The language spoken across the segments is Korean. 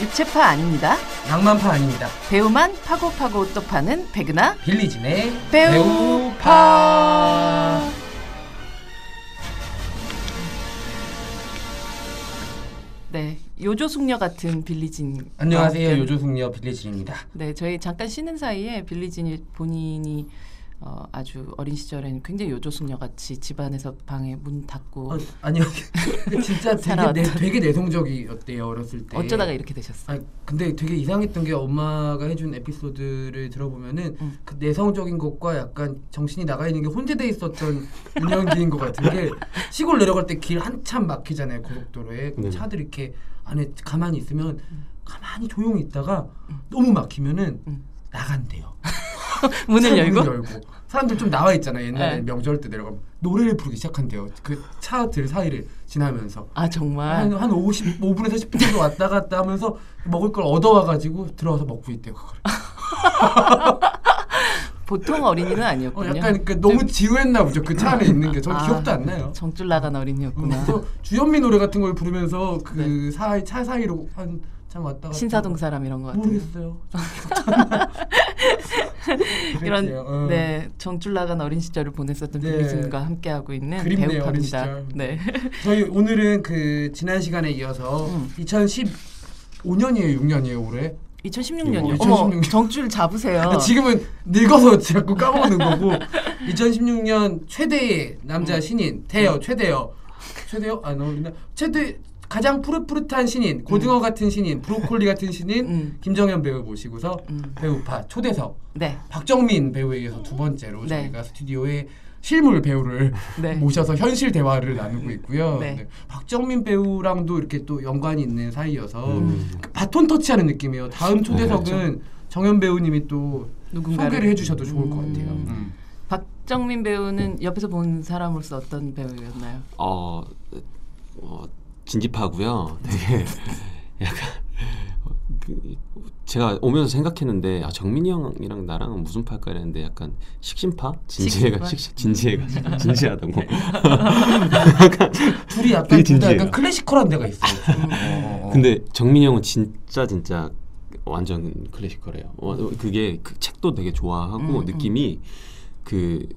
입체파 아닙니다. 낭만파 아닙니다. 배우만 파고 파고 또 파는 백은하 빌리진의 배우파. 네, 요조숙녀 같은 빌리진. 안녕하세요. 요조숙녀 빌리진입니다. 네, 저희 잠깐 쉬는 사이에 빌리진이 본인이 어, 아주 어린 시절에는 굉장히 요조숙녀 같이 집안에서 방에 문 닫고 어, 아니요. 진짜 되게. 내, 되게 내성적이었대요 어렸을 때. 어쩌다가 이렇게 되셨어요? 아 근데 되게 이상했던 게 엄마가 해준 에피소드를 들어보면은 음. 그 내성적인 것과 약간 정신이 나가 있는 게 혼재돼 있었던 유년기인 것 같은 게 시골 내려갈 때 길 한참 막히잖아요 고속도로에 네. 차들 이렇게 안에 가만히 있으면 가만히 조용히 있다가 너무 막히면은 음. 나간대요. 문을 차 열고 문을 열고 사람들 좀 나와 있잖아요. 옛날에 네. 명절 때 내려가면 노래를 부르기 시작한대요. 그 차들 사이를 지나면서 아 정말 한, 한 55분에서 10분 정도 왔다 갔다 하면서 먹을 걸 얻어와 가지고 들어와서 먹고 있대요. 그걸. 보통 어린이는 어, 아니었군요. 약간 그 너무 지루했나 보죠. 그 차 안에 있는 게. 전 아, 기억도 안 나요. 정줄 나간 음, 어린이였구나. 그래서 주현미 노래 같은 걸 부르면서 그 네. 사이 차 사이로 한 참 왔다 갔다 신사동 사람 이런 거 같은. 모르겠어요. 이런. 어. 네 정줄 나간 어린 시절을 보냈었던 네. 빌리진과 함께 하고 있는. 시절. 네. 저희 오늘은 그 지난 시간에 이어서 음. 2015년이에요, 6년이에요, 올해. 2016년이요. 어, 어머 2016년. 정줄 잡으세요. 지금은 늙어서 자꾸 까먹는 거고 2016년 최대의 남자 음. 신인 태여 최대여 최대여 아 너무 최대 가장 푸릇푸릇한 신인 고등어 같은 신인 브로콜리 같은 신인 음. 김정현 배우 모시고서 음. 배우파 초대석 네. 박정민 배우에 이어서 두 번째로 네. 저희가 스튜디오에 실물 배우를 네. 모셔서 현실 대화를 나누고 있고요. 네. 네. 박정민 배우랑도 이렇게 또 연관이 있는 사이여서 음. 그 바톤 터치하는 느낌이에요. 다음 초대석은 그렇죠. 정현 배우님이 또 누군가를 소개를 해주셔도 좋을 것 음. 같아요. 음. 박정민 배우는 옆에서 본 사람으로서 어떤 배우였나요? 어, 어 진지하고요. 되게 약간 어, 그, 제가 오면서 생각했는데 아, 정민이 형이랑 나랑은 무슨 파일까 이랬는데 약간 식신파 진지해가 식신파? 식, 진지해가지고 진지하다고. 둘이 약간 되게 진지해요. 약간 클래시컬한 데가 있어요. 음. 어, 어. 근데 정민이 형은 진짜 진짜 완전 클래시컬해요. 어, 그게 그 책도 되게 좋아하고 음, 느낌이 그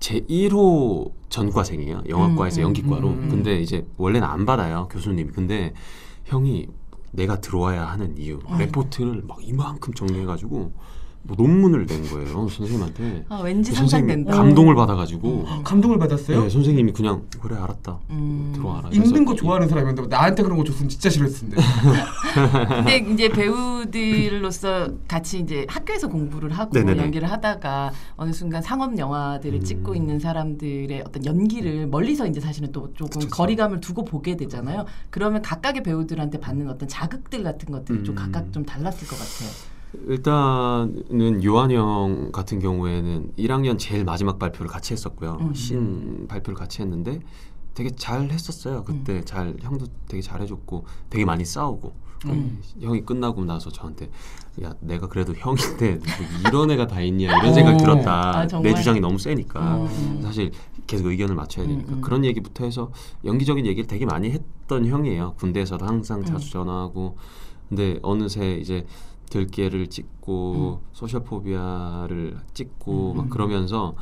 제 1호 전과생이에요. 영화과에서 음, 음, 연기과로. 음, 음. 근데 이제 원래는 안 받아요 교수님이. 근데 형이 내가 들어와야 하는 이유 음. 레포트를 막 이만큼 정리해가지고 뭐 논문을 낸 거예요 선생님한테. 아 왠지 그 상상된다. 감동을 받아가지고 어, 감동을 받았어요? 네, 선생님이 그냥 그래 알았다 음. 들어와라. 읽는 거 좋아하는 사람인데 나한테 그런 거 줬으면 진짜 싫었을 텐데. 근데 이제 배우들로서 같이 이제 학교에서 공부를 하고 네네네. 연기를 하다가 어느 순간 상업 영화들을 음. 찍고 있는 사람들의 어떤 연기를 멀리서 이제 사실은 또 조금 그쵸. 거리감을 두고 보게 되잖아요. 그러면 각각의 배우들한테 받는 어떤 자극들 같은 것들이 좀 음. 각각 좀 달랐을 것 같아요. 일단은 요한 형 같은 경우에는 1학년 제일 마지막 발표를 같이 했었고요. 음. 신 발표를 같이 했는데 되게 잘 했었어요. 그때 음. 잘 형도 되게 잘 해줬고 되게 많이 싸우고 음. 형이 끝나고 나서 저한테 야 내가 그래도 형인데 뭐 이런 애가 다 있냐 이런 생각이 오. 들었다. 아? 내 주장이 너무 세니까 음. 사실 계속 의견을 맞춰야 되니까 음, 음. 그런 얘기부터 해서 연기적인 얘기를 되게 많이 했던 형이에요. 군대에서도 항상 자주 전화하고 근데 어느새 이제 들깨를 찍고 소셜포비아를 찍고 음, 막 음. 그러면서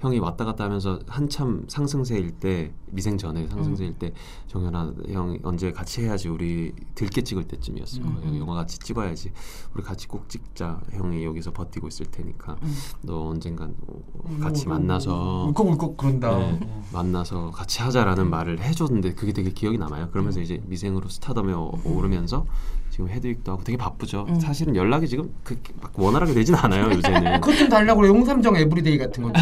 형이 왔다 갔다 하면서 한참 상승세일 때 미생 전에 상승세일 때 정현아 형 언제 같이 해야지 우리 들깨 찍을 때쯤이었을 음, 거예요 음. 영화 같이 찍어야지 우리 같이 꼭 찍자 형이 여기서 버티고 있을 테니까 음. 너 언젠간 어, 음, 같이 음, 만나서 울컥울컥 그런다. 네, 어. 만나서 같이 하자라는 말을 해줬는데 그게 되게 기억이 남아요. 그러면서 음. 이제 미생으로 스타덤에 오- 오르면서 지금 헤드윅도 하고 되게 바쁘죠. 음. 사실은 연락이 지금 그렇게 막 원활하게 되진 않아요 요새는. 그것 좀 달라고 그래. 홍삼정 에브리데이 같은 것들.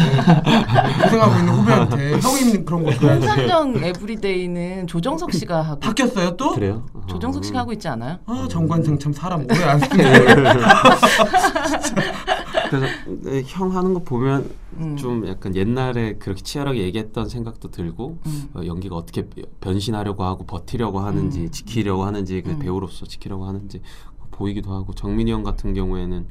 고생하고 있는 후배한테 형님 그런 거. 홍삼정 에브리데이는 조정석 씨가 하고 바뀌었어요 또? 그래요? 조정석 씨가 어. 하고 있지 않아요? 아 정관장 참 사람 오래 안 쓰네. 그래서 네, 형 하는 거 보면 음. 좀 약간 옛날에 그렇게 치열하게 얘기했던 생각도 들고 음. 어, 연기가 어떻게 변신하려고 하고 버티려고 하는지 음. 지키려고 하는지 그 음. 배우로서 지키려고 하는지 보이기도 하고 정민이 형 같은 경우에는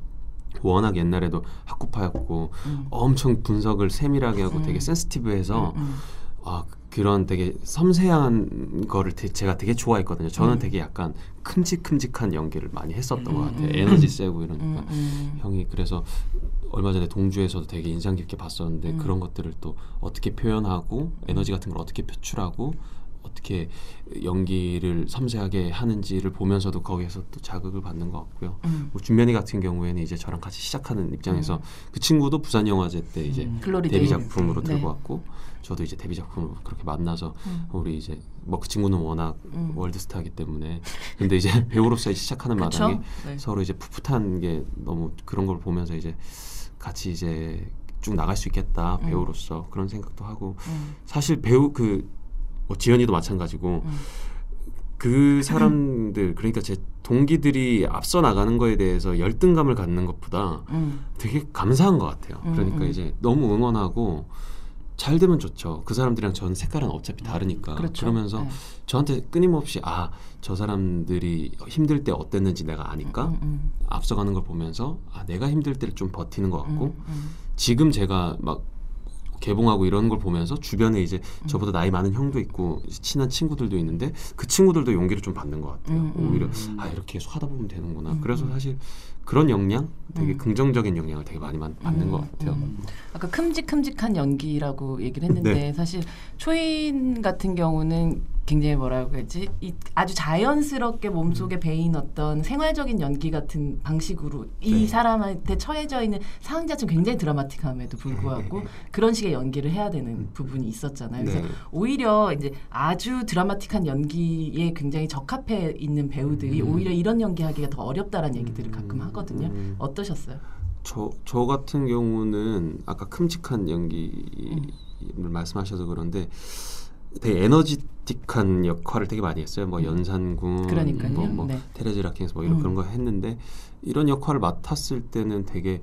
워낙 옛날에도 학구파였고 음. 엄청 분석을 세밀하게 하고 음. 되게 센스티브해서 음, 음. 아 그런 되게 섬세한 거를 되- 제가 되게 좋아했거든요. 저는 음. 되게 약간 큼직큼직한 연기를 많이 했었던 것 같아요. 음. 에너지 세고 이러니까 음, 음. 형이 그래서 얼마 전에 동주에서도 되게 인상 깊게 봤었는데 음. 그런 것들을 또 어떻게 표현하고 에너지 같은 걸 어떻게 표출하고 어떻게 연기를 섬세하게 하는지를 보면서도 거기에서 또 자극을 받는 것 같고요. 음. 뭐 준면이 같은 경우에는 이제 저랑 같이 시작하는 입장에서 그 친구도 부산 영화제 때 이제 음. 데뷔. 작품으로 네. 들고 왔고 저도 이제 데뷔 작품으로 그렇게 만나서 음. 우리 이제 뭐 그 친구는 워낙 음. 월드스타이기 때문에 근데 이제 배우로서 시작하는? 마당에 네. 서로 이제 풋풋한 게 너무 그런 걸 보면서 이제 같이 이제 쭉 나갈 수 있겠다 음. 배우로서 그런 생각도 하고 음. 사실 배우 그 뭐 지연이도 마찬가지고 음. 그 사람들 그러니까 제 동기들이 앞서 나가는 거에 대해서 열등감을 갖는 것보다 음. 되게 감사한 것 같아요. 음, 그러니까 음. 이제 너무 응원하고 잘 되면 좋죠. 그 사람들이랑 저는 색깔은 어차피 다르니까. 그렇죠. 러면서 네. 저한테 끊임없이 아 저 사람들이 힘들 때 어땠는지 내가 아니까 음, 음, 앞서가는 걸 보면서 아 내가 힘들 때를 좀 버티는 것 음, 같고 음, 지금 제가 막 개봉하고 이런 걸 보면서 주변에 이제 저보다 나이 많은 형도 있고 친한 친구들도 있는데 그 친구들도 용기를 좀 받는 것 같아요. 음, 음. 오히려 아 이렇게 계속 하다 보면 되는구나. 음, 그래서 음. 사실 그런 영향, 되게 음. 긍정적인 영향을 되게 많이 만- 받는 음, 것 같아요. 음. 아까 큼직큼직한 연기라고 얘기를 했는데 네. 사실 초인 같은 경우는 굉장히 뭐라고 해야지 이 아주 자연스럽게 몸속에 배인 어떤 생활적인 연기 같은 방식으로 이 네. 사람한테 처해져 있는 상황 자체는 굉장히 드라마틱함에도 불구하고 그런 식의 연기를 해야 되는 부분이 있었잖아요. 그래서 네. 오히려 이제 아주 드라마틱한 연기에 굉장히 적합해 있는 배우들이 음. 오히려 이런 연기하기가 더 어렵다라는 얘기들을 가끔 하거든요. 음. 어떠셨어요? 저, 저 같은 경우는 아까 큼직한 연기를 음. 말씀하셔서 그런데 되게 에너지틱한 역할을 되게 많이 했어요. 뭐 연산군, 그러니까요. 뭐, 뭐 네. 테레즈 라킹스 뭐 이런 음. 그런 거 했는데 이런 역할을 맡았을 때는 되게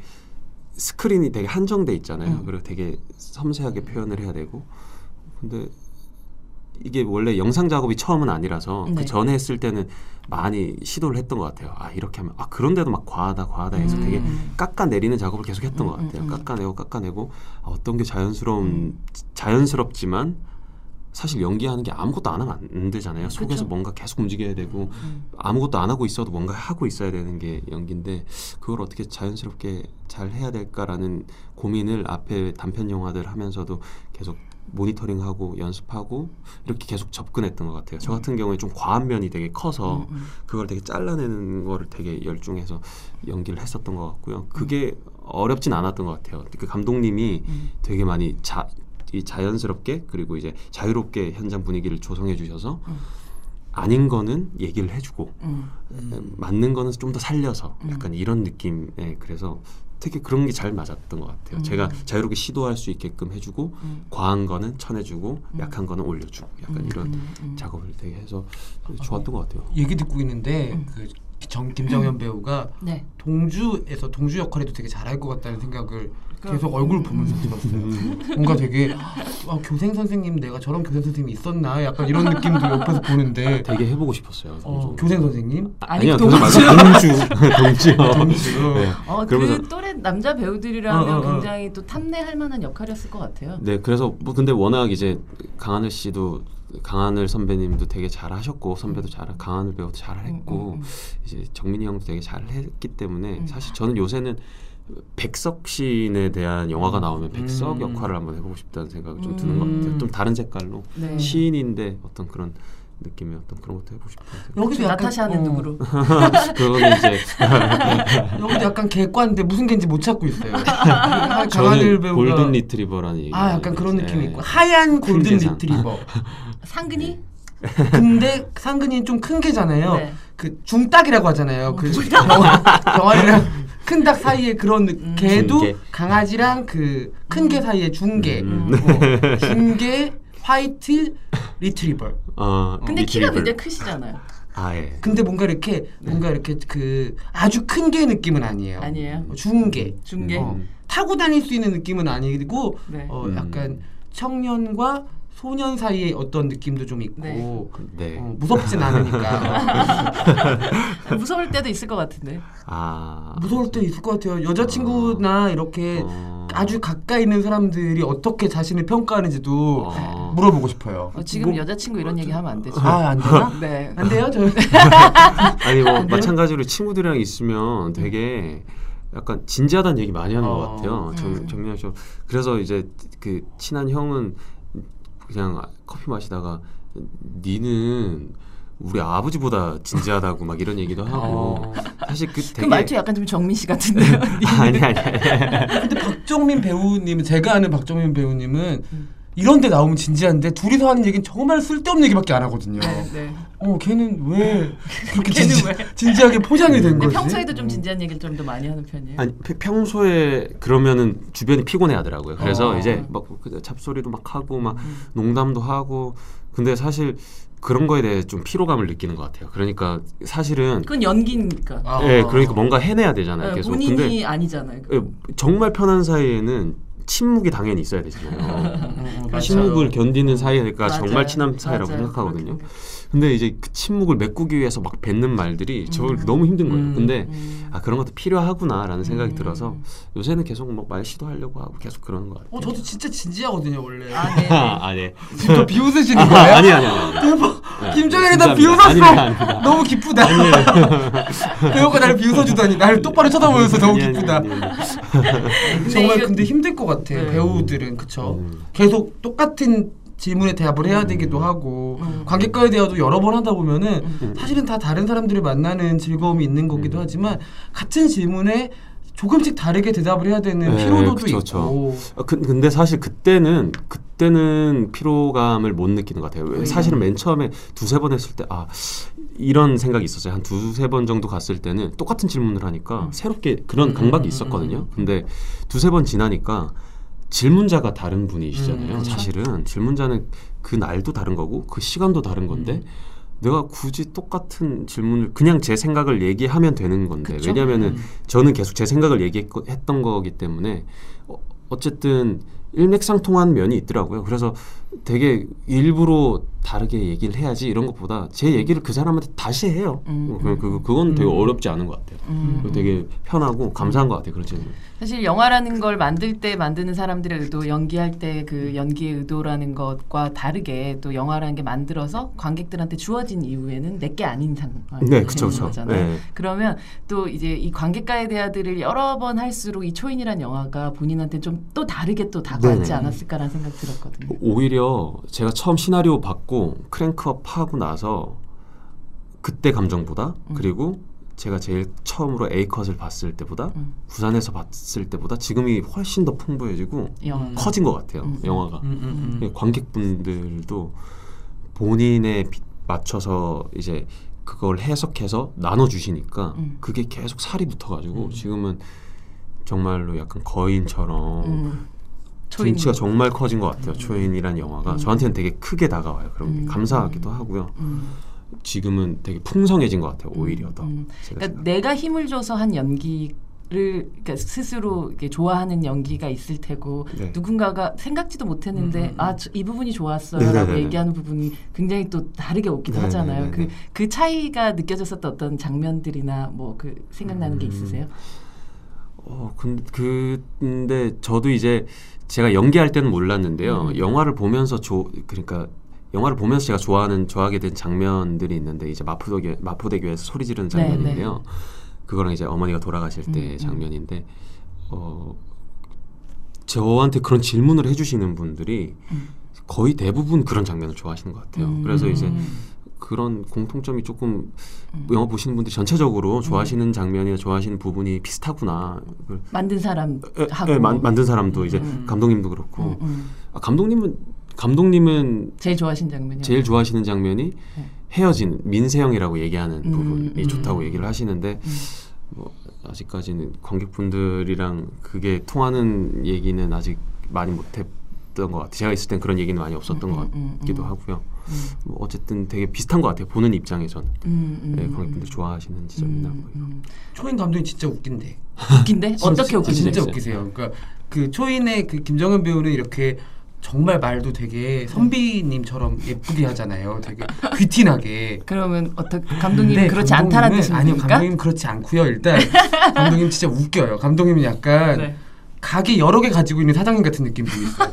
스크린이 되게 한정돼 있잖아요. 음. 그리고 되게 섬세하게 표현을 해야 되고 근데 이게 원래 영상 작업이 처음은 아니라서 네. 그 전에 했을 때는 많이 시도를 했던 것 같아요. 아 이렇게 하면 아 그런데도 막 과하다 과하다 해서 음. 되게 깎아내리는 작업을 계속 했던 음, 것 같아요. 음, 음. 깎아내고 깎아내고 아, 어떤 게 자연스러운 음. 자연스럽지만 사실 연기하는 게 아무것도 안 하면 안 되잖아요. 속에서 그쵸. 뭔가 계속 움직여야 되고 음. 아무것도 안 하고 있어도 뭔가 하고 있어야 되는 게 연기인데 그걸 어떻게 자연스럽게 잘 해야 될까라는 고민을 앞에 단편 영화들 하면서도 계속 모니터링하고 연습하고 이렇게 계속 접근했던 것 같아요. 저 같은 경우에 좀 과한 면이 되게 커서 음, 음. 그걸 되게 잘라내는 거를 되게 열중해서 연기를 했었던 것 같고요. 그게 어렵진 않았던 것 같아요. 그 감독님이 음. 되게 많이 자, 이 자연스럽게 그리고 이제 자유롭게 현장 분위기를 조성해 주셔서 음. 아닌 거는 얘기를 해주고 음. 음. 맞는 거는 좀 더 살려서 음. 약간 이런 느낌에 그래서 되게 그런 게 잘 맞았던 것 같아요. 음. 제가 자유롭게 시도할 수 있게끔 해주고 음. 과한 거는 쳐내주고 음. 약한 거는 올려주고 약간 음, 이런 음, 음. 작업을 되게 해서 되게 좋았던 것 같아요. 얘기 듣고 있는데 음. 그 정, 김정현 배우가 네. 동주에서 동주 역할에도 되게 잘할 것 같다는 생각을 계속 얼굴 음, 보면서 음. 들었어요. 뭔가 되게 아, 교생 선생님 내가 저런 교생 선생님이 있었나 약간 이런 느낌도 옆에서 보는데 되게 해보고 싶었어요. 어. 교생 선생님 아니, 아니요, 동주. 동주. 동주. 네. 어, 그러면서- 그 또래 남자 배우들이라면 어, 어, 어. 굉장히 또 탐내할 만한 역할이었을 것 같아요. 네, 그래서 뭐 근데 워낙 이제 강하늘 씨도 강하늘 선배님도 되게 잘하셨고 선배도 잘 강하늘 배우도 잘했고 음, 음, 음. 이제 정민이 형도 되게 잘했기 때문에 음. 사실 저는 요새는 백석 신에 대한 영화가 나오면 백석 음. 역할을 한번 해보고 싶다는 생각이 좀 드는 것 음. 같아요. 좀 다른 색깔로 네. 시인인데 어떤 그런 느낌의 어떤 그런 것도 해보고 생각. 여기도 약간 나타샤는 어, 누구로? 그거는 이제 여기도 약간 개과인데 무슨 개인지 못 찾고 있어요. 저는 배우가 골든 리트리버라는 얘기. 아 약간 그런 느낌이 있고 하얀 골든. 리트리버. 상근이? 근데 상근이는 좀큰 개잖아요. 네. 그 중닭이라고 하잖아요. 그 병아리랑 큰 닭 사이에 그런 느- 음. 개도 중개. 강아지랑 그 큰 개 사이에 중개, 음. 어, 중개, 화이트, 리트리버. 어, 근데 키가 리트리버. 굉장히 크시잖아요. 아 예. 근데 뭔가 이렇게 뭔가 이렇게 그 아주 큰 개 느낌은 아니에요. 아니에요? 어, 중개. 중개. 어, 타고 다닐 수 있는 느낌은 아니고 네. 어, 음. 약간 청년과 소년 사이의 어떤 느낌도 좀 있고 네. 네. 어, 무섭진 않으니까 무서울 때도 있을 것 같은데. 아 무서울 때 있을 것 같아요. 여자친구나 이렇게 어. 아주 가까이 있는 사람들이 어떻게 자신을 평가하는지도 어. 물어보고 싶어요. 어, 지금 뭐- 여자친구 이런 얘기 하면 안 되죠. 아안 되나? 네. 안 돼요 저. 아니 뭐 마찬가지로 친구들이랑 있으면 되게 약간 진지하다는 얘기 많이 하는 것 어. 같아요. 정, 음. 정민아 씨. 그래서 이제 그 친한 형은 그냥 커피 마시다가 니는 우리 아버지보다 진지하다고 막 이런 얘기도 하고 어. 사실 그그 되게 말투 약간 좀 정민 씨 같은데요. 아니 아니 아니 근데 박정민 배우님 제가 아는 박정민 배우님은 음. 이런 데 나오면 진지한데 둘이서 하는 얘기는 정말 쓸데없는 얘기밖에 안 하거든요. 네, 네. 어 걔는 왜 그렇게 걔는 진지, 왜? 진지하게 포장이 된 거지? 평소에도 좀 음. 진지한 얘기를 좀 더 많이 하는 편이에요. 아니 피- 평소에 그러면은 주변이 피곤해 하더라고요. 그래서 어. 이제 막그 잡소리도 막 하고 막 음. 농담도 하고 근데 사실 그런 거에 대해 좀 피로감을 느끼는 것 같아요. 그러니까 사실은 그건 연기니까. 아. 예, 그러니까 뭔가 해내야 되잖아요. 네, 계속. 본인이 근데 아니잖아요. 예, 정말 편한 사이에는 침묵이 당연히 있어야 어, 되잖아요. 어, 어, 침묵을. 견디는 사이가. 정말 친한 사이라고. 생각하거든요. 근데 이제 그 침묵을 메꾸기 위해서 막 뱉는 말들이 저를 음. 너무 힘든 거예요. 음. 근데 음. 아 그런 것도 필요하구나라는 생각이 음. 들어서 요새는 계속 뭐 말 시도하려고 하고 계속 그러는 것 같아요. 어 저도 진짜 진지하거든요 원래. 아, 네. 네. 아, 네. 지금 저 비웃으시는 아, 거예요? 아니 아니 아니. 대박. 네, 네, 나 진짜입니다. 비웃었어. 너무 기쁘다. 배우가 나를 비웃어주다니 나를 똑바로 쳐다보면서 너무 기쁘다. 정말 근데 힘들 것 같아 네. 배우들은 그쵸 음. 계속 똑같은 질문에 대답을 해야 되기도 하고 음. 관객과의 대화도 여러 번 하다 보면은 음. 사실은 다 다른 사람들을 만나는 즐거움이 있는 거기도 음. 하지만 같은 질문에 조금씩 다르게 대답을 해야 되는 네, 피로도도 그쵸, 있고 아, 그, 근데 사실 그때는 그때는 피로감을 못 느끼는 것 같아요. 왜? 음. 사실은 맨 처음에 두세 번 했을 때 아 이런 생각이 있었어요. 한 두세 번 정도 갔을 때는 똑같은 질문을 하니까 음. 새롭게 그런 음, 강박이 음, 있었거든요. 음, 음. 근데 두세 번 지나니까 질문자가 다른 분이시잖아요. 음, 사실은 질문자는 그 날도 다른 거고 그 시간도 다른 건데 음. 내가 굳이 똑같은 질문을 그냥 제 생각을 얘기하면 되는 건데 그쵸? 왜냐면은 음. 저는 계속 제 생각을 얘기했던 거기 때문에 어, 어쨌든 일맥상통한 면이 있더라고요. 그래서 되게 일부러 다르게 얘기를 해야지 이런 것보다 제 얘기를 그 사람한테 다시 해요. 음, 어, 그, 음, 그, 그건 되게 음. 어렵지 않은 것 같아요. 음. 되게 편하고 감사한 것 같아요. 그렇지. 사실 영화라는 걸 만들 때 만드는 사람들의 의도, 연기할 때 그 연기의 의도라는 것과 다르게 또 영화라는 게 만들어서 관객들한테 주어진 이후에는 내게 아닌 상황이 네, 그쵸, 그쵸. 거잖아요. 네. 그러면 또 이제 이 관객과의 대화들을 여러 번 할수록 이 초인이란 영화가 본인한테 좀 또 다르게 또 다가왔지 네네. 않았을까라는 생각 들었거든요. 오히려 제가 처음 시나리오 받고 크랭크업 하고 나서 그때 감정보다 음. 그리고 제가 제일 처음으로 A 컷을 봤을 때보다 음, 부산에서 봤을 때보다 지금이 훨씬 더 풍부해지고 이 영화가. 커진 것 같아요. 음, 음. 영화가 음, 음, 음. 관객분들도 본인에 비- 맞춰서 이제 그걸 해석해서 나눠 주시니까 음. 그게 계속 살이 붙어가지고 음. 지금은 정말로 약간 거인처럼 음, 초인. 등치가 정말 커진 것 같아요. 초인이란 영화가 음. 저한테는 되게 크게 다가와요. 그럼 음. 감사하기도 하고요. 음, 지금은 되게 풍성해진 것 같아요. 오히려 더. 음. 제가 그러니까 내가 힘을 줘서 한 연기 를 그러니까 스스로 좋아하는 연기가 있을 테고 네. 누군가가 생각지도 못했는데 음, 음, 음. 아이 부분이 좋았어요라고 네네네네. 얘기하는 부분이 굉장히 또 다르게 오기도 네네네네. 하잖아요. 그그 차이가 느껴졌었던 어떤 장면들이나 뭐 그 생각나는 게 음. 있으세요? 어, 근, 근데 저도 이제 제가 연기할 때는 몰랐는데요. 음. 영화를 보면서 조, 그러니까 영화를 보면서 제가 좋아하는 좋아하게 된 장면들이 있는데 이제 마포대교 마포대교에서 소리 지르는 네, 장면인데요. 그거랑 이제 어머니가 돌아가실 때 음, 음. 장면인데 어 저한테 그런 질문을 해주시는 분들이 음. 거의 대부분 그런 장면을 좋아하시는 것 같아요. 음. 그래서 이제 그런 공통점이 조금 음. 영화 보시는 분들이 전체적으로 좋아하시는 장면이나 좋아하시는 부분이 비슷하구나. 그- 만든 사람 에, 하고 에, 만, 만든 사람도 이제 음. 감독님도 그렇고 음, 음. 아, 감독님은 감독님은 제일 좋아하시는 장면이요. 제일 좋아하시는 장면이 네. 헤어진 민세형이라고 얘기하는 음, 부분이 음. 좋다고 얘기를 하시는데 음. 뭐 아직까지는 관객분들이랑 그게 통하는 얘기는 아직 많이 못했던 것 같아요. 제가 있을 땐 그런 얘기는 많이 없었던 음, 것 음, 음, 같기도 음. 하고요. 음, 뭐 어쨌든 되게 비슷한 것 같아요. 보는 입장에서는 음, 음, 네, 음, 관객분들 좋아하시는 지점이나 음, 뭐 음. 초인 감독이 진짜 웃긴데. 웃긴데 어떻게 웃긴데? 진짜? 웃기세요. 그러니까 그 초인의 그 김정은 배우는 이렇게 정말 말도 되게 선비님처럼 예쁘게 하잖아요. 되게 귀티나게. 그러면 어떻게 감독님 근데 그렇지 않다는 감독님은- 아니요, 뜻입니까? 감독님 그렇지 않고요. 일단 감독님 진짜 웃겨요. 감독님은 약간 네. 가게 여러 개 가지고 있는 사장님 같은 느낌이 좀 있어요.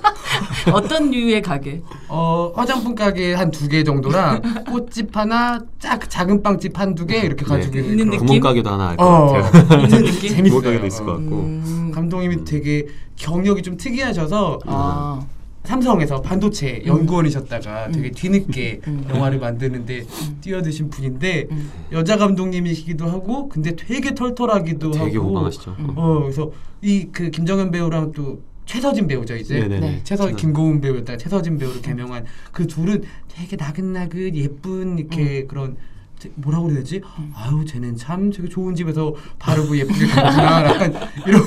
어떤 류의 가게? 어 화장품 가게 한 두 개 정도랑 꽃집 하나, 작 작은 빵집 한 두 개 이렇게 가지고 네. 있는 그런- 느낌? 구멍가게도 하나 할 것 어, 같아요. 있는 느낌? 재밌어요. 구멍 가게도 있을 것 같고. 음, 감독님이 되게 경력이 좀 특이하셔서 아, 삼성에서 반도체 연구원이셨다가 되게 뒤늦게 음. 영화를 만드는데 뛰어드신 분인데 음. 여자 감독님이시기도 하고 근데 되게 털털하기도 되게 하고 호방하시죠. 음. 어 그래서 이 그 김정현 배우랑 또 최서진 배우죠 이제 네네네. 네. 최서 김고은 배우였다가 최서진 배우로 개명한 그 둘은 되게 나긋나긋 예쁜 이렇게 그런 제- 뭐라고 그래야 되지? 아유 쟤는 참 되게 좋은 집에서 바르고 예쁘게 가구나 약간 이런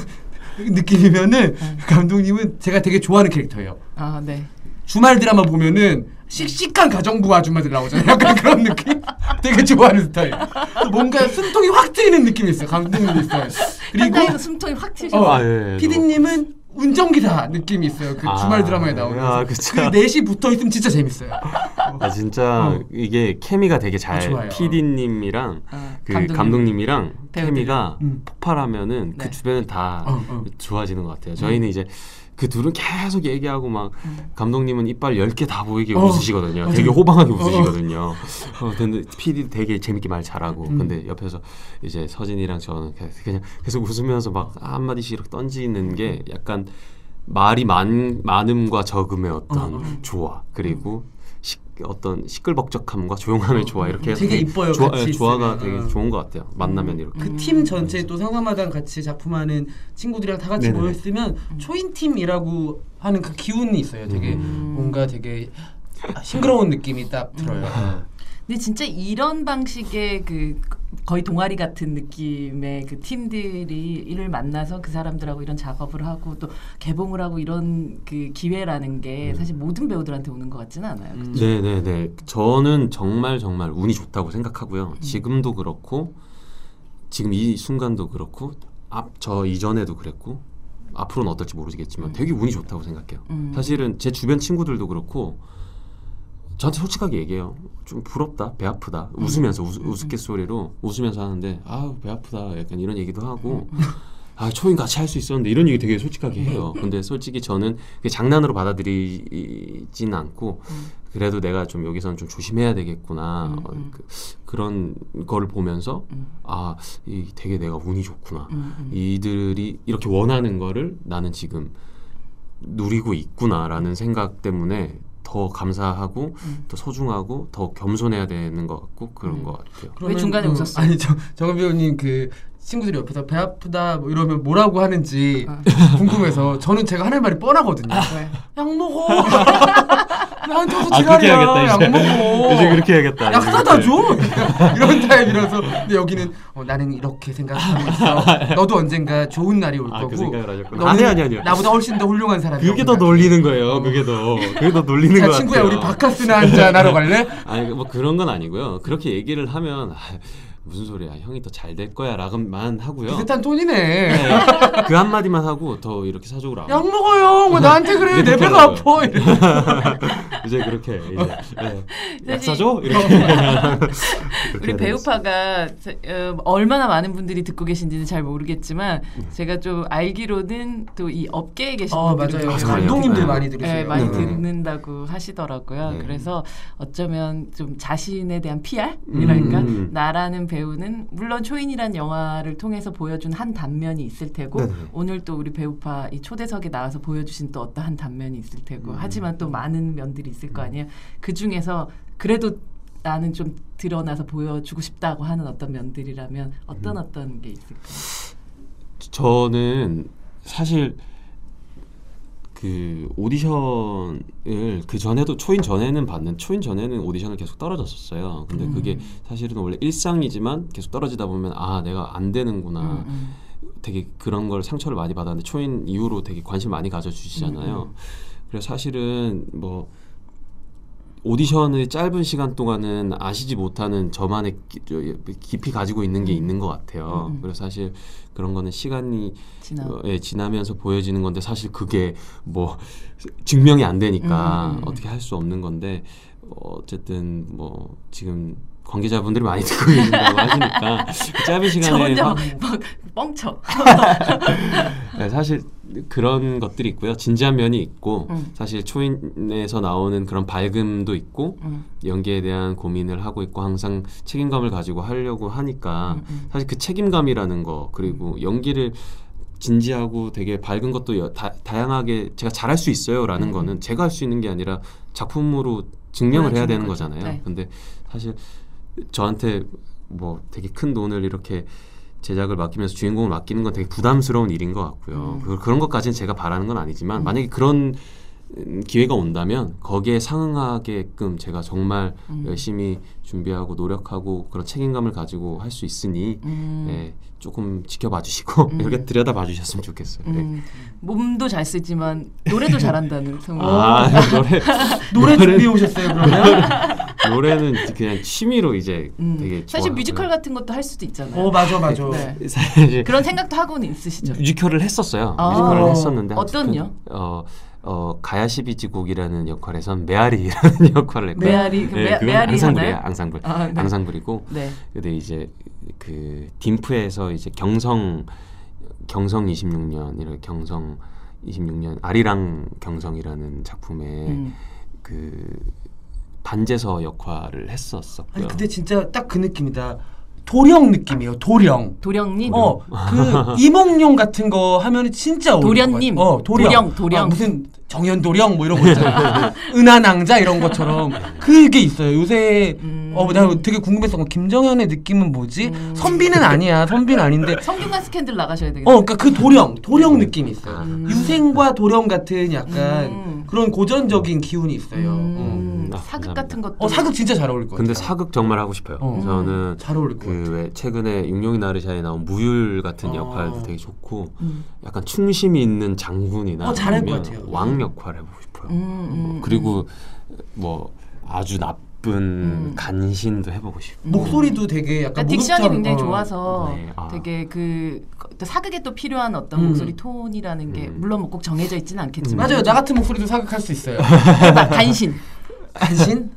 느낌이면은 감독님은 제가 되게 좋아하는 캐릭터예요. 아, 네. 주말 드라마 보면은 씩씩한 가정부 아줌마들 나오잖아요. 약간 그런 느낌? 되게 좋아하는 스타일. 뭔가 숨통이 확 트이는 느낌이 있어요. 감독님 스타일. 그리고 숨통이 확 트셔. 어, 아, 예, 예. 피디님은 운전기사 느낌이 있어요. 그 아, 주말 드라마에 나오는. 아, 그 그쵸. 넷이 붙어 있으면 진짜 재밌어요. 아 진짜 어. 이게 케미가 되게 잘 좋아요. PD님이랑 아, 그 감독님. 배우들. 케미가 음. 폭발하면은 네. 그 주변은 다 어, 어. 좋아지는 것 같아요. 저희는 이제 그 둘은 계속 얘기하고 막 음. 감독님은 이빨 10개 다 보이게 어, 웃으시거든요. 맞아요. 되게 호방하게 어, 어. 웃으시거든요. 어, 근데 PD 되게 재밌게 말 잘하고 음. 근데 옆에서 이제 서진이랑 저는 그- 그냥 계속 웃으면서 막 한마디씩 이렇게 던지는 게 약간 말이 많, 많음과 적음의 어떤 어, 어. 조화 그리고 시, 어떤 시끌벅적함과 조용함의 조화 이렇게 해서 되게 이뻐요, 조화, 같이 예, 조화가. 되게 어. 좋은 것 같아요. 만나면 음. 이렇게 그 팀 전체 또 상상마당 같이 작품하는 친구들이랑 다 같이 네네. 모여 있으면 초인 팀이라고 하는 그 기운이 있어요. 되게 음. 뭔가 되게 싱그러운 느낌이 딱 들어요. 근데 진짜 이런 방식의 그 거의 동아리 같은 느낌의 그 팀들이 이를 만나서 그 사람들하고 이런 작업을 하고 또 개봉을 하고 이런 그 기회라는 게 사실 모든 배우들한테 오는 것 같지는 않아요. 음. 네 네 네. 저는 정말 정말 운이 좋다고 생각하고요. 지금도 그렇고 지금 이 순간도 그렇고 앞 저 이전에도 그랬고 앞으로는 어떨지 모르겠지만 되게 운이 좋다고 생각해요. 음. 사실은 제 주변 친구들도 그렇고 저한테 솔직하게 얘기해요. 좀 부럽다, 배 아프다. 웃으면서 우, 우스갯소리로 웃으면서 하는데 아우 배 아프다. 약간 이런 얘기도 하고 아 초인 같이 할 수 있었는데 이런 얘기 되게 솔직하게 해요. 근데 솔직히 저는 그게 장난으로 받아들이진 않고 그래도 내가 좀 여기서는 좀 조심해야 되겠구나 음, 어, 음. 그, 그런 거를 보면서 음. 아 이 되게 내가 운이 좋구나. 음, 음. 이들이 이렇게 원하는 거를 나는 지금 누리고 있구나라는 생각 때문에 더 감사하고 음. 더 소중하고 더 겸손해야 되는 것 같고 그런 음. 것 같아요. 왜 중간에 어, 웃었어요? 아니 저 정은 배우님 그 친구들이 옆에서 배 아프다 뭐 이러면 뭐라고 하는지 아. 궁금해서 저는 제가 하는 말이 뻔하거든요. 왜? 약 먹어. 나한테 아, 그렇게 지랄이야. 해야겠다, 약. 먹어. 이제 그렇게 해야겠다. 약 사다. 줘. 이런 타입이라서 근데 여기는 어, 나는 이렇게 생각하고 있어. 너도 언젠가 좋은 날이 올 아, 거고. 그 생각을 하셨구나. 아니 아니 아니요. 나보다 훨씬 더 훌륭한 사람이. 그게 더 놀리는 거예요. 그게 더 그게 더 놀리는 자것 친구야 같아요. 우리 바카스나 한잔 하러 갈래? 아니 뭐 그런 건 아니고요. 그렇게 얘기를 하면 아, 무슨 소리야 형이 더 잘 될 거야 라고만 하고요. 비슷한 톤이네. 네, 그 한마디만 하고 더 이렇게 사족을 안 약 먹어요. 왜 나한테 그래? 내 배가 아파. 이래. 이제 그렇게 이제 네. 약 사줘 이렇게 우리. 배우파가 저- 어, 얼마나 많은 분들이 듣고 계신지는 잘 모르겠지만 네. 제가 좀 알기로는 또 이 업계에 계신 어 맞아요. 아, 정말요? 감독님들 네. 많이 들으세요. 네, 많이 네. 듣는다고 하시더라고요. 네. 그래서 어쩌면 좀 자신에 대한 PR이랄까 음. 나라는 배우는 물론 초인이란 영화를 통해서 보여준 한 단면이 있을 테고 네네. 오늘 또 우리 배우파 이 초대석에 나와서 보여주신 또 어떠한 단면이 있을 테고 음. 하지만 또 많은 면들이 있을 거 아니에요. 그 중에서 그래도 나는 좀 드러나서 보여주고 싶다고 하는 어떤 면들이라면 어떤 음. 어떤 게 있을까요? 저는 사실 그 오디션을 그 전에도 초인 전에는 봤는 초인 전에는 오디션을 계속 떨어졌었어요. 근데 음. 그게 사실은 원래 일상이지만 계속 떨어지다 보면 아 내가 안 되는구나. 음, 음. 되게 그런 걸 상처를 많이 받았는데 초인 이후로 되게 관심 많이 가져주시잖아요. 음, 그래서 사실은 뭐 오디션의 짧은 시간 동안은 아시지 못하는 저만의 깊이 가지고 있는 게 음. 있는 것 같아요. 음, 음. 그래서 사실 그런 거는 시간이 지나. 어, 예, 지나면서 보여지는 건데 사실 그게 뭐 증명이 안 되니까 음, 음, 음. 어떻게 할 수 없는 건데 어, 어쨌든 뭐 지금 관계자분들이 많이 듣고 계신다고 하시니까 그 짧은 저 시간에 막, 막 뻥쳐. 네, 사실 그런 것들이 있고요. 진지한 면이 있고 음. 사실 초인에서 나오는 그런 밝음도 있고 음. 연기에 대한 고민을 하고 있고 항상 책임감을 가지고 하려고 하니까 음, 음. 사실 그 책임감이라는 거 그리고 연기를 진지하고 되게 밝은 것도 여- 다, 다양하게 제가 잘할 수 있어요라는 음. 거는 제가 할 수 있는 게 아니라 작품으로 증명을 해야 되는. 거잖아요. 네. 근데 사실 저한테 뭐 되게 큰 돈을 이렇게 제작을 맡기면서 주인공을 맡기는 건 되게 부담스러운 일인 것 같고요. 음. 그, 그런 것까지는 제가 바라는 건 아니지만 음. 만약에 그런 음, 기회가 온다면 거기에 상응하게끔 제가 정말 음. 열심히 준비하고 노력하고 그런 책임감을 가지고 할 수 있으니 음. 네, 조금 지켜봐 주시고 음. 이렇게 들여다봐 주셨으면 좋겠어요. 네. 음. 몸도 잘 쓰지만 노래도 잘한다는 소문. 아 노래 노래 준비해 오셨어요 그러면? 노래는 그냥 취미로 이제 음. 되게 사실 좋아하고요. 뮤지컬 같은 것도 할 수도 있잖아요. 어 맞아 맞아. 네. 사실 그런 생각도 하고는 있으시죠. 뮤지컬을 했었어요. 아. 뮤지컬을 했었는데 한 어떤요? 그, 어, 어 가야시비지곡이라는 역할에선 메아리라는 역할을 했고요. 메아리 그 네, 메, 그건 메아리 앙상블이에요. 하나요? 앙상블. 아, 네. 앙상블이고 네. 근데 이제 그 딤프에서 이제 경성 경성 26년 이렇게 경성 26년 아리랑 경성이라는 작품에 음. 그 반제서 역할을 했었었고요. 아니 근데 진짜 딱 그 느낌이다. 도령 느낌이에요. 도령. 도령님. 어, 그 이몽룡 같은 거 하면은 진짜 도련님. 어, 도령. 도령, 도령. 아, 무슨 정연도령 뭐 이런 거 있잖아요. 은하낭자 이런 것처럼 그게 있어요. 요새 음. 어, 나 되게 궁금했어. 김정현의 느낌은 뭐지? 음. 선비는 아니야. 선비는 아닌데. 성균관 스캔들 나가셔야 되겠네. 어, 그러니까 그 도령, 도령 느낌이 있어요. 음. 유생과 도령 같은 약간 음. 그런 고전적인 기운이 있어요. 음. 아, 사극 감사합니다. 같은 것도. 어. 어, 사극 진짜 잘 어울릴 것 같아요. 근데 사극 정말 하고 싶어요. 어. 저는 잘 어울릴 것 같아요. 그 왜 최근에 육룡이 나르샤에 나온 무율 같은 어. 역할도 되게 좋고 음. 약간 충심이 있는 장군이나 어, 잘할 것 같아요. 왕 역할 해보고 싶어요. 음, 음, 그리고 뭐 아주 나쁜 음. 간신도 해보고 싶고 목소리도 되게 약간 그러니까 딕션이 굉장히 어. 좋아서 네, 아. 되게 그또 사극에 또 필요한 어떤 음. 목소리 톤이라는 게 음. 물론 뭐 꼭 정해져 있지는 않겠지만 맞아요. 나 같은 목소리도 사극할 수 있어요. 나- 간신 간신?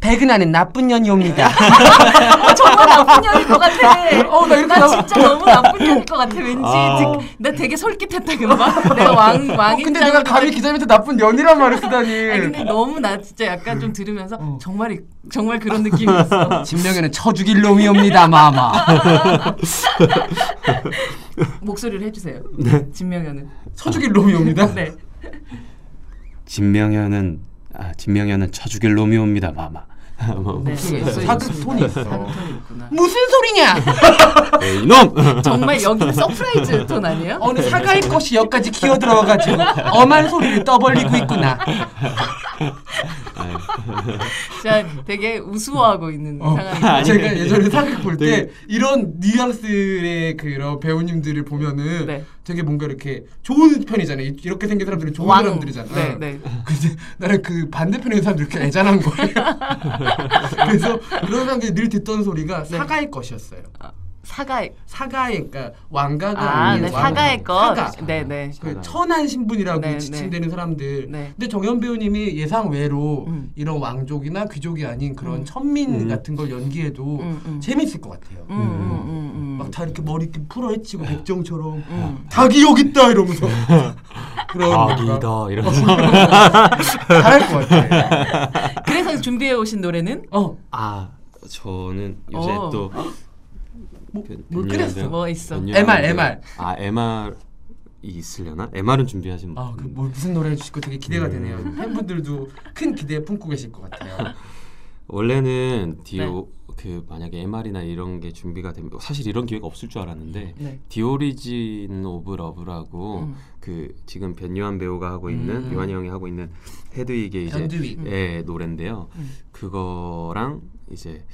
배그나는 나쁜 년이옵니다. 어, 정말 나쁜 년일 것 같아. 어, 나 이렇게 나 나- 진짜 너무 나쁜 년일 것 같아. 왠지 아. 듣- 나 되게 솔깃했다 그막 내가 왕 어, 왕인 근데 내가 감히 기자님한테 나쁜 년이란 말을 쓰다니. 아니 근데 너무 나 진짜 약간 좀 들으면서 어. 정말 이- 정말 그런 느낌이었어. 진명에는 쳐 죽일 놈이옵니다, 마마. 목소리를 해주세요. 네. 진명현은. 쳐 죽일 놈이옵니다. 네. 진명현은 아 진명현은 쳐죽일 놈이옵니다 마마. 뭐, 네. 있어. 사극 톤이 있어. 톤이 있구나. 무슨 소리냐? 네, 이놈. 정말 여기는 서프라이즈 톤 아니에요? 어느 사갈 것이 여기까지 기어 들어가가지고 엄한 소리를 떠벌리고 있구나. 진짜 되게 우스워하고 있는 어. 상황이. 제가 예전에 사극 볼 때 이런 뉘앙스의 그런 배우님들을 보면은 네. 되게 뭔가 이렇게 좋은 편이잖아요. 이- 이렇게 생긴 사람들은 좋은 왕. 사람들이잖아. 네, 네. 근데 나는 그 반대편에 있는 사람들 이렇게 애잔한 거예요. 그래서 그런 사람들이 늘 듣던 소리가 네. 사가의 것이었어요. 사가의 사가의 그러니까 왕가가 아, 아닌 네, 왕. 사가의 것. 사가. 네, 네. 그. 천한 신분이라고 네, 지칭되는 사람들. 네. 근데 정현 배우님이 예상 외로 음. 이런 왕족이나 귀족이 아닌 그런 음. 천민 음. 같은 걸 연기해도 음, 음. 재밌을 것 같아요. 음, 음, 음, 음. 막다 이렇게 머리 이렇게 풀어헤치고 백정처럼 음. 닭이 여기 있다 이러면서 그런 아기다 이러면서. 잘할 것 같아. 그래서 준비해 오신 노래는 어, 아 저는 요새 어. 또 뭐, 그뭐몇 끓였어? 년인데요? 뭐 있어? MR, MR. 아 MR 이 있으려나? MR은 준비하신 분. 아, 그 뭐 무슨 노래 해주실거 되게 기대가 음. 되네요. 팬분들도 큰 기대 품고 계실 것 같아요. 원래는 The O 네. 그 만약에 MR이나 이런 게 준비가 되면 사실 이런 기회가 없을 줄 알았는데 네. The Origin of Love라고 음. 그 지금 변요한 배우가 하고 있는 음. 요한이 형이 하고 있는 헤드윅의 이제. 예 노래인데요. 음. 그거랑 이제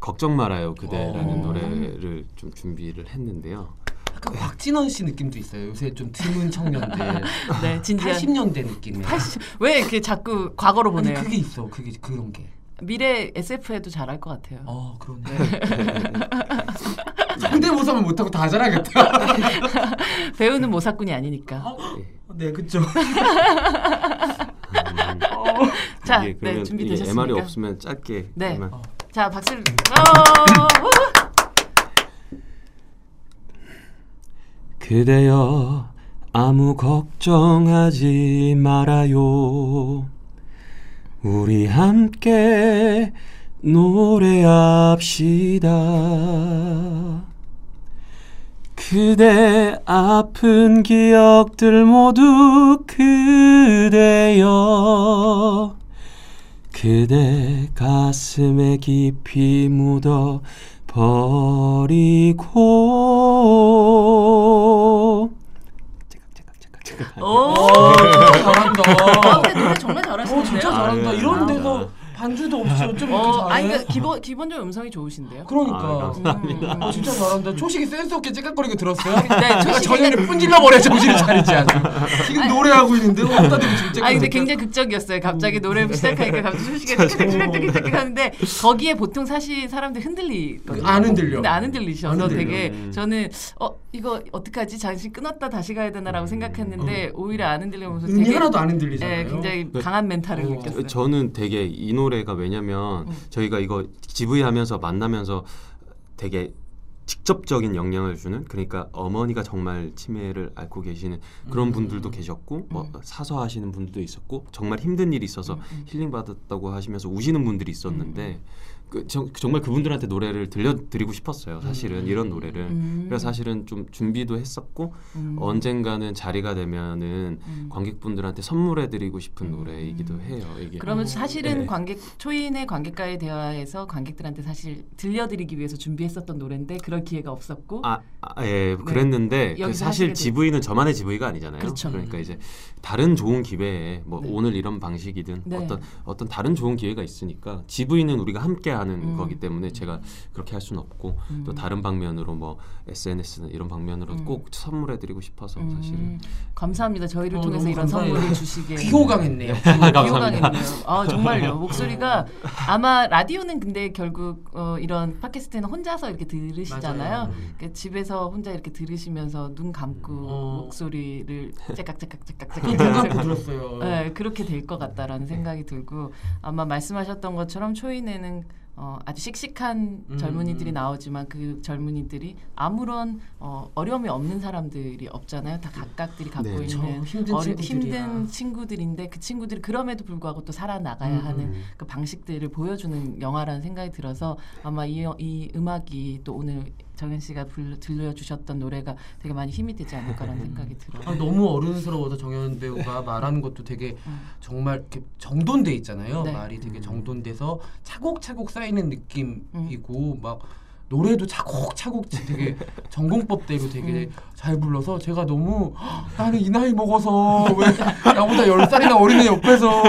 걱정 말아요 그대라는 어. 노래를 좀 준비를 했는데요. 약간 곽진원 씨 느낌도 있어요. 요새 좀 드문 청년들. 네, 진지한 80년대 느낌의. 80, 왜 이렇게 자꾸 과거로 아니 보내요? 그게 있어. 그게 그런 게. 미래 SF에도 잘할 것 같아요. 어, 그러네. 상대모사만 못하고 다 잘하겠다. 배우는 모사꾼이 아니니까. 예. 네, 그쵸. 음, 자, 이게 네, 그러면 준비되셨습니까? MR이 없으면 짧게 네. 어. 자, 박수를. 어! 그대여 아무 걱정하지 말아요. 우리 함께 노래합시다. 그대 아픈 기억들 모두 그대여 그대 가슴에 깊이 묻어 버리고 오. 잘한다. 아, 근데 노래 정말 어, 잘하시는데요. 진짜 잘한다. 아, 이런 아. 데서 반주도 어쩜 이렇게 어, 잘해? 아니 그러니까 기본 기본적으로 음성이 좋으신데요. 그러니까. 아, 음. 어, 진짜 잘한다. 초식이 센스 없게 찌깍거리고 들었어요? 네, 제가 전혀를 뿐질러 버려 정신을 차리지 않아. 지금 노래하고 있는데 어디다 대고 지금 아니 근데 째깍거리고 굉장히 극적이었어요. 갑자기 노래 시작하니까 갑자기 소식이 찌깍찌깍찌깍 하는데 거기에 보통 사실 사람들 흔들리거든요. 안 흔들려. 근데 안 흔들리셔서 안. 되게 음. 저는 어 이거 어떡하지? 잠시 끊었다 다시 가야 되나라고 생각했는데 오히려 안 흔들리면서 음이 되게 하나도 안 예, 흔들리잖아요. 굉장히 네. 강한 멘탈을 어. 느꼈어요. 저는 되게 이 노래 가 왜냐면 음. 저희가 이거 GV 하면서 만나면서 되게 직접적인 영향을 주는 그러니까 어머니가 정말 치매를 앓고 계시는 그런 음. 분들도 계셨고 뭐 음. 사서 하시는 분들도 있었고 정말 힘든 일이 있어서 음, 음. 힐링 받았다고 하시면서 우시는 분들이 있었는데 그, 정, 정말 그분들한테 노래를 들려드리고 싶었어요 사실은 음. 이런 노래를 음. 그래서 사실은 좀 준비도 했었고 음. 언젠가는 자리가 되면은 음. 관객분들한테 선물해드리고 싶은 음. 노래이기도 해요 이게 그러면 어, 사실은 네. 관객 초인의 관객과의 대화에서 관객들한테 사실 들려드리기 위해서 준비했었던 노래인데 그럴 기회가 없었고 아, 아, 예, 그랬는데 그 여기서 사실 GV는 저만의 GV가 아니잖아요. 그렇죠. 러니까 이제 다른 좋은 기회에 뭐 네. 오늘 이런 방식이든 네. 어떤 어떤 다른 좋은 기회가 있으니까 GV는 우리가 함께 하는 음. 거기 때문에 제가 그렇게 할 수는 없고 음. 또 다른 방면으로 뭐 SNS나 이런 방면으로 음. 꼭 선물해드리고 싶어서 음, 사실은 감사합니다. 저희를 어, 통해서 이런 감사해요. 선물을 주시게 귀호강했네요. 비호강했네요. 아 정말요. 목소리가 아마 라디오는 근데 결국 어, 이런 팟캐스트는 혼자서 이렇게 들으시잖아요. 그러니까 집에서 혼자 이렇게 들으시면서 눈 감고 어. 목소리를 째깍째깍째깍 눈 감고 들었어요. 네, 그렇게 될 것 같다라는 생각이 들고 아마 말씀하셨던 것처럼 초인에는 어, 아주 씩씩한 음. 젊은이들이 나오지만 그 젊은이들이 아무런 어, 어려움이 없는 사람들이 없잖아요. 다 각각들이 갖고 네. 저 있는 힘든 어려-. 힘든 친구들인데 그 친구들이 그럼에도 불구하고 또 살아나가야 음. 하는 그 방식들을 보여주는 영화라는 생각이 들어서 아마 이, 이 음악이 또 오늘 정현 씨가 불러, 들려주셨던 노래가 되게 많이 힘이 되지 않을까라는 생각이 들어요. 아, 너무 어른스러워서 정현 배우가 말하는 것도 되게 음. 정말 이렇게 정돈돼 있잖아요. 네. 말이 되게 음. 정돈돼서 차곡차곡 쌓이는 느낌이고 막 노래도 차곡차곡 되게 전공법대로 되게 음. 잘 불러서 제가 너무 "헉, 나는 이 나이 먹어서 왜 나보다 열 살이나 어린 애 옆에서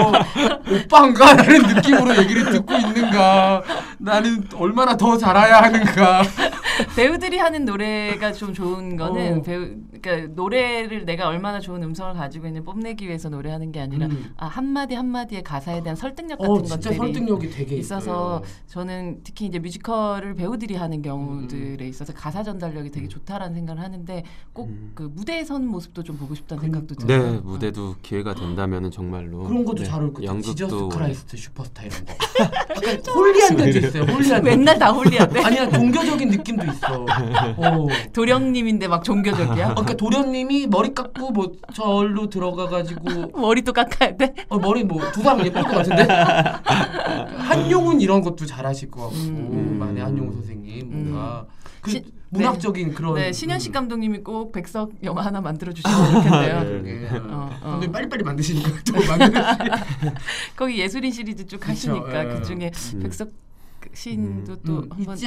오빠인가 라는 느낌으로 얘기를 듣고 있는가 나는 얼마나 더 잘해야 하는가 배우들이 하는 노래가 좀 좋은 거는 어. 배우 그러니까 노래를 내가 얼마나 좋은 음성을 가지고 있는 뽐내기 위해서 노래하는 게 아니라 음. 아, 한마디 한마디의 가사에 대한 설득력 같은 어 진짜 것들이 설득력이 되게 있어서 있어요. 저는 특히 이제 뮤지컬을 배우들이 하는 경우들에 있어서 가사 전달력이 되게 좋다라는 생각을 하는데 꼭 음. 그 무대에 선 모습도 좀 보고 싶다는 그- 생각도 들어요. 네 무대도 기회가 된다면은 정말로 그런 것도 네, 잘 어울릴 것 같아요. Jesus Christ Superstar 이런 거. 약간 holy한 데도 있어요. holy한 데. 맨날 다 holy한데 아니야 종교적인 느낌도 있어. 어. 도령님인데 막 종교적이야. 어, 그러니까 도련님이 머리 깎고 뭐 절로 들어가가지고 머리도 깎아야 돼. 어, 머리 뭐 두상 예쁠 것 같은데 한용운 이런 것도 잘하실 것 같고 음. 만에 한용운 선생님 뭔가 그 시- 문학적인 그런 네, 신현식 음. 감독님이 꼭 백석 영화 하나 만들어 주시면 좋겠네요. 그러게. 어, 어. 근데 빨리빨리 만드시니까 또 거기 예술인 시리즈 쭉 그쵸, 하시니까 예. 그 중에 음. 백석 시인도 또 음, 한번 있지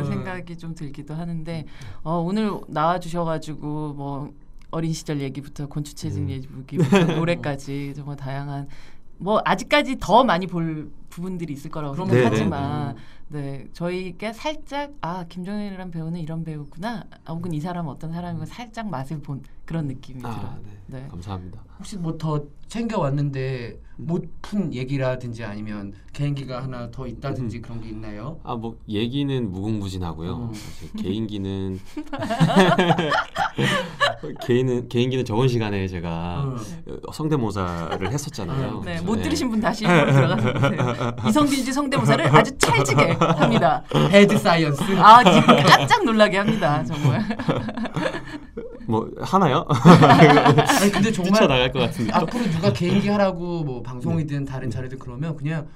어. 생각이 좀 들기도 하는데 어, 오늘 나와 주셔가지고 뭐 어린 시절 얘기부터 곤추체증 음. 얘기부터 노래까지 정말 다양한 뭐 아직까지 더 많이 볼 부분들이 있을 거라고 생각하지만 네 저희가 살짝 아 김정일이란 배우는 이런 배우구나 아, 혹은 이 사람은 어떤 사람이고 살짝 맛을 본 그런 느낌이 아, 들어요. 네. 네. 감사합니다. 혹시 뭐 더 챙겨 왔는데 못 푼 얘기라든지 아니면 개인기가 하나 더 있다든지 그런 게 있나요? 아 뭐 얘기는 무궁무진하고요. 음. 개인기는 개인은 개인기는 저번 시간에 제가 음. 어, 성대모사를 했었잖아요. 음. 네, 그래서 못 네. 들으신 분 다시 들어가서 보세요. 이성균 씨 성대모사를 아주 찰지게 합니다. Bad Science. 아 지금 깜짝 놀라게 합니다 정말. 뭐 하나요? 아니 근데 정말 뛰쳐나갈 것 같은데. 앞으로 누가 개인기 하라고 뭐 방송이든 다른 자리든 그러면 그냥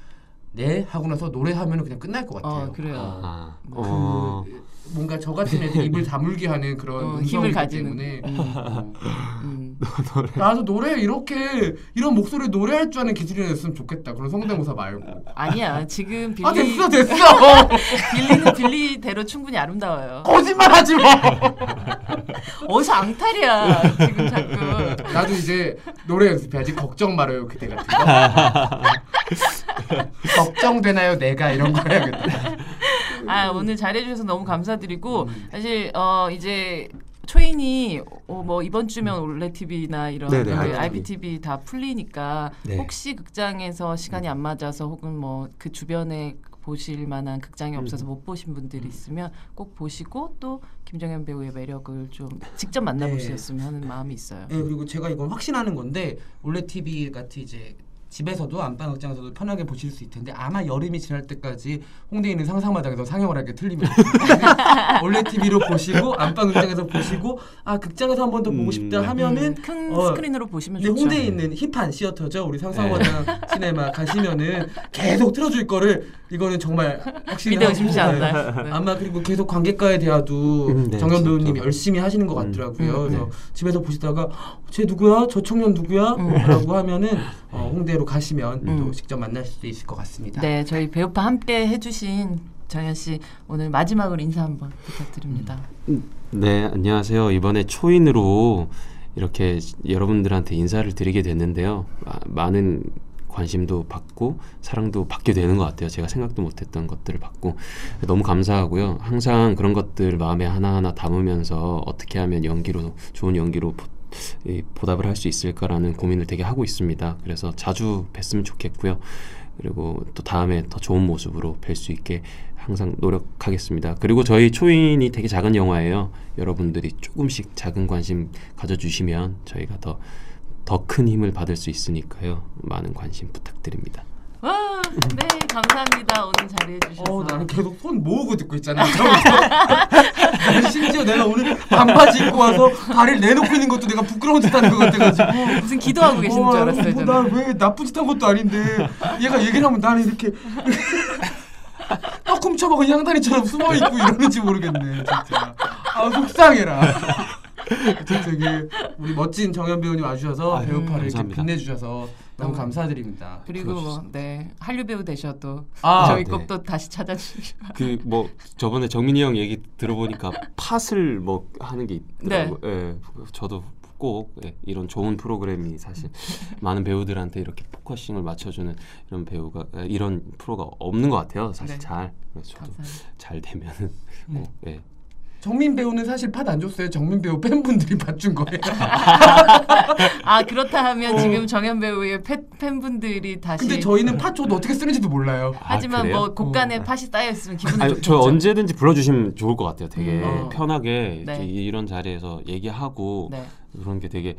네 하고 나서 노래하면 그냥 끝날 것 같아요. 어 그래요. 아, 그 어, 뭔가 저 같은 애들 입을 다물게 하는 그런 어, 힘을 가지는. 때문에 음, 어. 음. 나도 노래 이렇게 이런 목소리 노래할 줄 아는 기술이 냈으면 좋겠다. 그런 성대모사 말고. 아니야 지금 빌리 아 됐어 됐어. 빌리는 빌리대로 충분히 아름다워요. 거짓말하지 마. 어디서 앙탈이야 지금 자꾸. 나도 이제 노래 연습해야지. 걱정 말아요 그대 같은 거. 걱정되나요 내가 이런 거 해야겠다. 아 오늘 잘해주셔서 너무 감사드리고 음. 사실 어 이제 초인이 어, 뭐 이번 주면 올레 TV나 이런 네네, 그 IPTV. 다 풀리니까 네. 혹시 극장에서 시간이 안 맞아서 혹은 뭐 그 주변에 보실 만한 극장이 음. 없어서 못 보신 분들이 있으면 꼭 보시고 또 김정현 배우의 매력을 좀 직접 만나보셨으면 하는 마음이 있어요. 네, 그리고 제가 이건 확신하는 건데 올레 TV 같이 이제 집에서도 안방 극장에서도 편하게 보실 수 있을 텐데 아마 여름이 지날 때까지 홍대에 있는 상상마당에서 상영을 하게 틀리면 올레 TV로 보시고 안방 극장에서 보시고 아 극장에서 한 번 더 보고 음, 싶다 네. 하면은 음, 큰 어, 스크린으로 보시면 좋죠. 홍대에 있는 힙한 시어터죠 우리 상상마당 시네마 가시면은 계속 틀어줄 거를 이거는 정말 확실히 믿어 의심치 네. 않나요? 네. 아마 그리고 계속 관객과의 대화도 음, 네, 정현 배우님이 진짜. 열심히 하시는 것 음. 같더라고요. 음, 그래서 네. 집에서 보시다가 쟤 누구야? 저 청년 누구야? 음. 라고 하면은 어, 홍대 로 가시면 음. 또 직접 만날 수도 있을 것 같습니다. 네, 저희 배우파 함께 해주신 정현 씨 오늘 마지막으로 인사 한번 부탁드립니다. 네, 안녕하세요. 이번에 초인으로 이렇게 여러분들한테 인사를 드리게 됐는데요. 마- 많은 관심도 받고 사랑도 받게 되는 것 같아요. 제가 생각도 못했던 것들을 받고 너무 감사하고요. 항상 그런 것들 마음에 하나하나 담으면서 어떻게 하면 연기로 좋은 연기로 보답을 할 수 있을까라는 고민을 되게 하고 있습니다. 그래서 자주 뵀으면 좋겠고요. 그리고 또 다음에 더 좋은 모습으로 뵐 수 있게 항상 노력하겠습니다. 그리고 저희 초인이 되게 작은 영화예요. 여러분들이 조금씩 작은 관심 가져주시면 저희가 더 더 큰 힘을 받을 수 있으니까요. 많은 관심 부탁드립니다. 와, 네, 감사합니다. 오늘 잘해 주셔서. 어, 나는 계속 손 모으고 듣고 있잖아. 난 심지어 내가 오늘 반바지 입고 와서 다리를 내놓고 있는 것도 내가 부끄러운 짓 하는 것 같아가지고. 무슨 기도하고 계시는 줄 알았어요, 저는. 나왜 나쁜 짓 한 것도 아닌데 얘가 얘기를 하면 나는 이렇게 떡 훔쳐먹은 향단이처럼 숨어있고 이러는지 모르겠네 진짜 아 속상해라 되게 우리 멋진 정현 배우님 와주셔서 아유, 배우파를 이렇게. 빛내주셔서 너무 너무 감사드립니다 그리고 뭐, 그러셨습니다. 네, 한류 배우 되셔도 아, 저희 네. 꼭또 다시 찾아주시고. 그뭐 저번에 정민이 형 얘기 들어보니까 팟을 뭐 하는 게 있더라고요. 예, 저도 꼭 예, 이런 좋은 프로그램이 사실 많은 배우들한테 이렇게 focusing을 맞춰주는 이런 배우가 예, 이런 프로가 없는 것 같아요. 사실 네. 잘 그래서 저도 감사합니다. 잘 되면은 네. 꼭 예. 정민 배우는 사실 팟 안 줬어요 정민 배우 팬분들이 팟준 거예요 아 그렇다 하면 어. 지금 정현 배우의 팬, 팬분들이 다시 근데 저희는 팟 줘도 어떻게 쓰는지도 몰라요 하지만 아, 그래요? 뭐 곳간에 어. 팥이 쌓여 있으면 기분은 아니, 좋죠. 저 언제든지 불러주시면 좋을 것 같아요. 되게 음. 편하게 네. 이런 자리에서 얘기하고 네. 그런 게 되게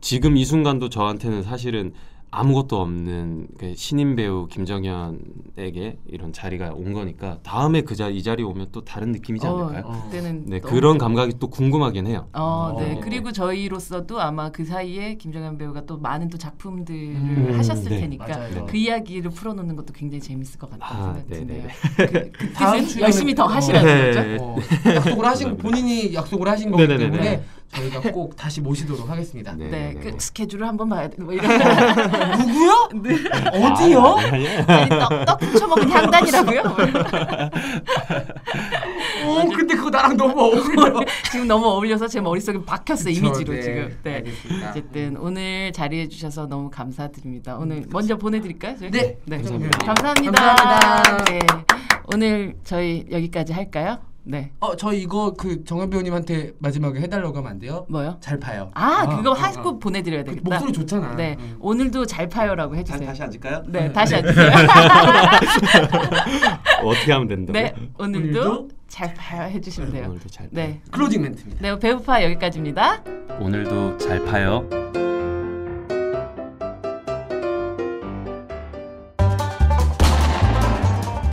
지금 이 순간도 저한테는 사실은 아무것도 없는 그 신인 배우 김정현에게 이런 자리가 온 거니까 다음에 그 자 이 자리 오면 또 다른 느낌이지 어, 않을까요? 어. 그때는 네 그런 감각이 또 궁금하긴 해요. 어, 네. 어. 그리고 저희로서도 아마 그 사이에 김정현 배우가 또 많은 또 작품들을 음, 하셨을 네. 테니까 맞아요. 그 이야기를 풀어놓는 것도 굉장히 재밌을 것 같다는 아, 생각 드네요. 그, 그 출연은- 열심히 더 어. 하시라는 네. 거죠. 어, 약속을 하신 본인이 약속을 하신 거기. 때문에 저희가 꼭 다시 모시도록 하겠습니다. 네. 네, 네. 그 스케줄을 한번 봐야 돼. 뭐 이런 누구요? 네. 어디요? 아, 아니, 아니. 아니 떡, 떡 훔쳐먹은 향단이라고요? 어, 근데 그거 나랑 너무 어울려. 지금 너무 어울려서 제 머릿속에 박혔어요 그쵸, 이미지로 네, 지금. 네. 알겠습니다. 어쨌든 오늘 자리해 주셔서 너무 감사드립니다. 오늘 먼저 보내드릴까요? 저희? 네, 감사합니다. 감사합니다. 감사합니다. 네. 오늘 저희 여기까지 할까요? 네. 어, 저 이거 그 정현 배우님한테 마지막에 해달라고 하면 안 돼요? 뭐요? 잘 봐요. 아, 그거 어, 하고 어. 보내드려야 그 되겠다. 목소리 좋잖아. 네, 응. 오늘도 잘 파요라고 해주세요. 앉을까요? 네, 다시 앉으세요. 어떻게 하면 된다고? 네, 오늘도, 오늘도 잘 파요 해주시면 돼요. 오늘도 잘. 네, 클로징 멘트입니다. 네 배우파 여기까지입니다. 오늘도 잘 파요.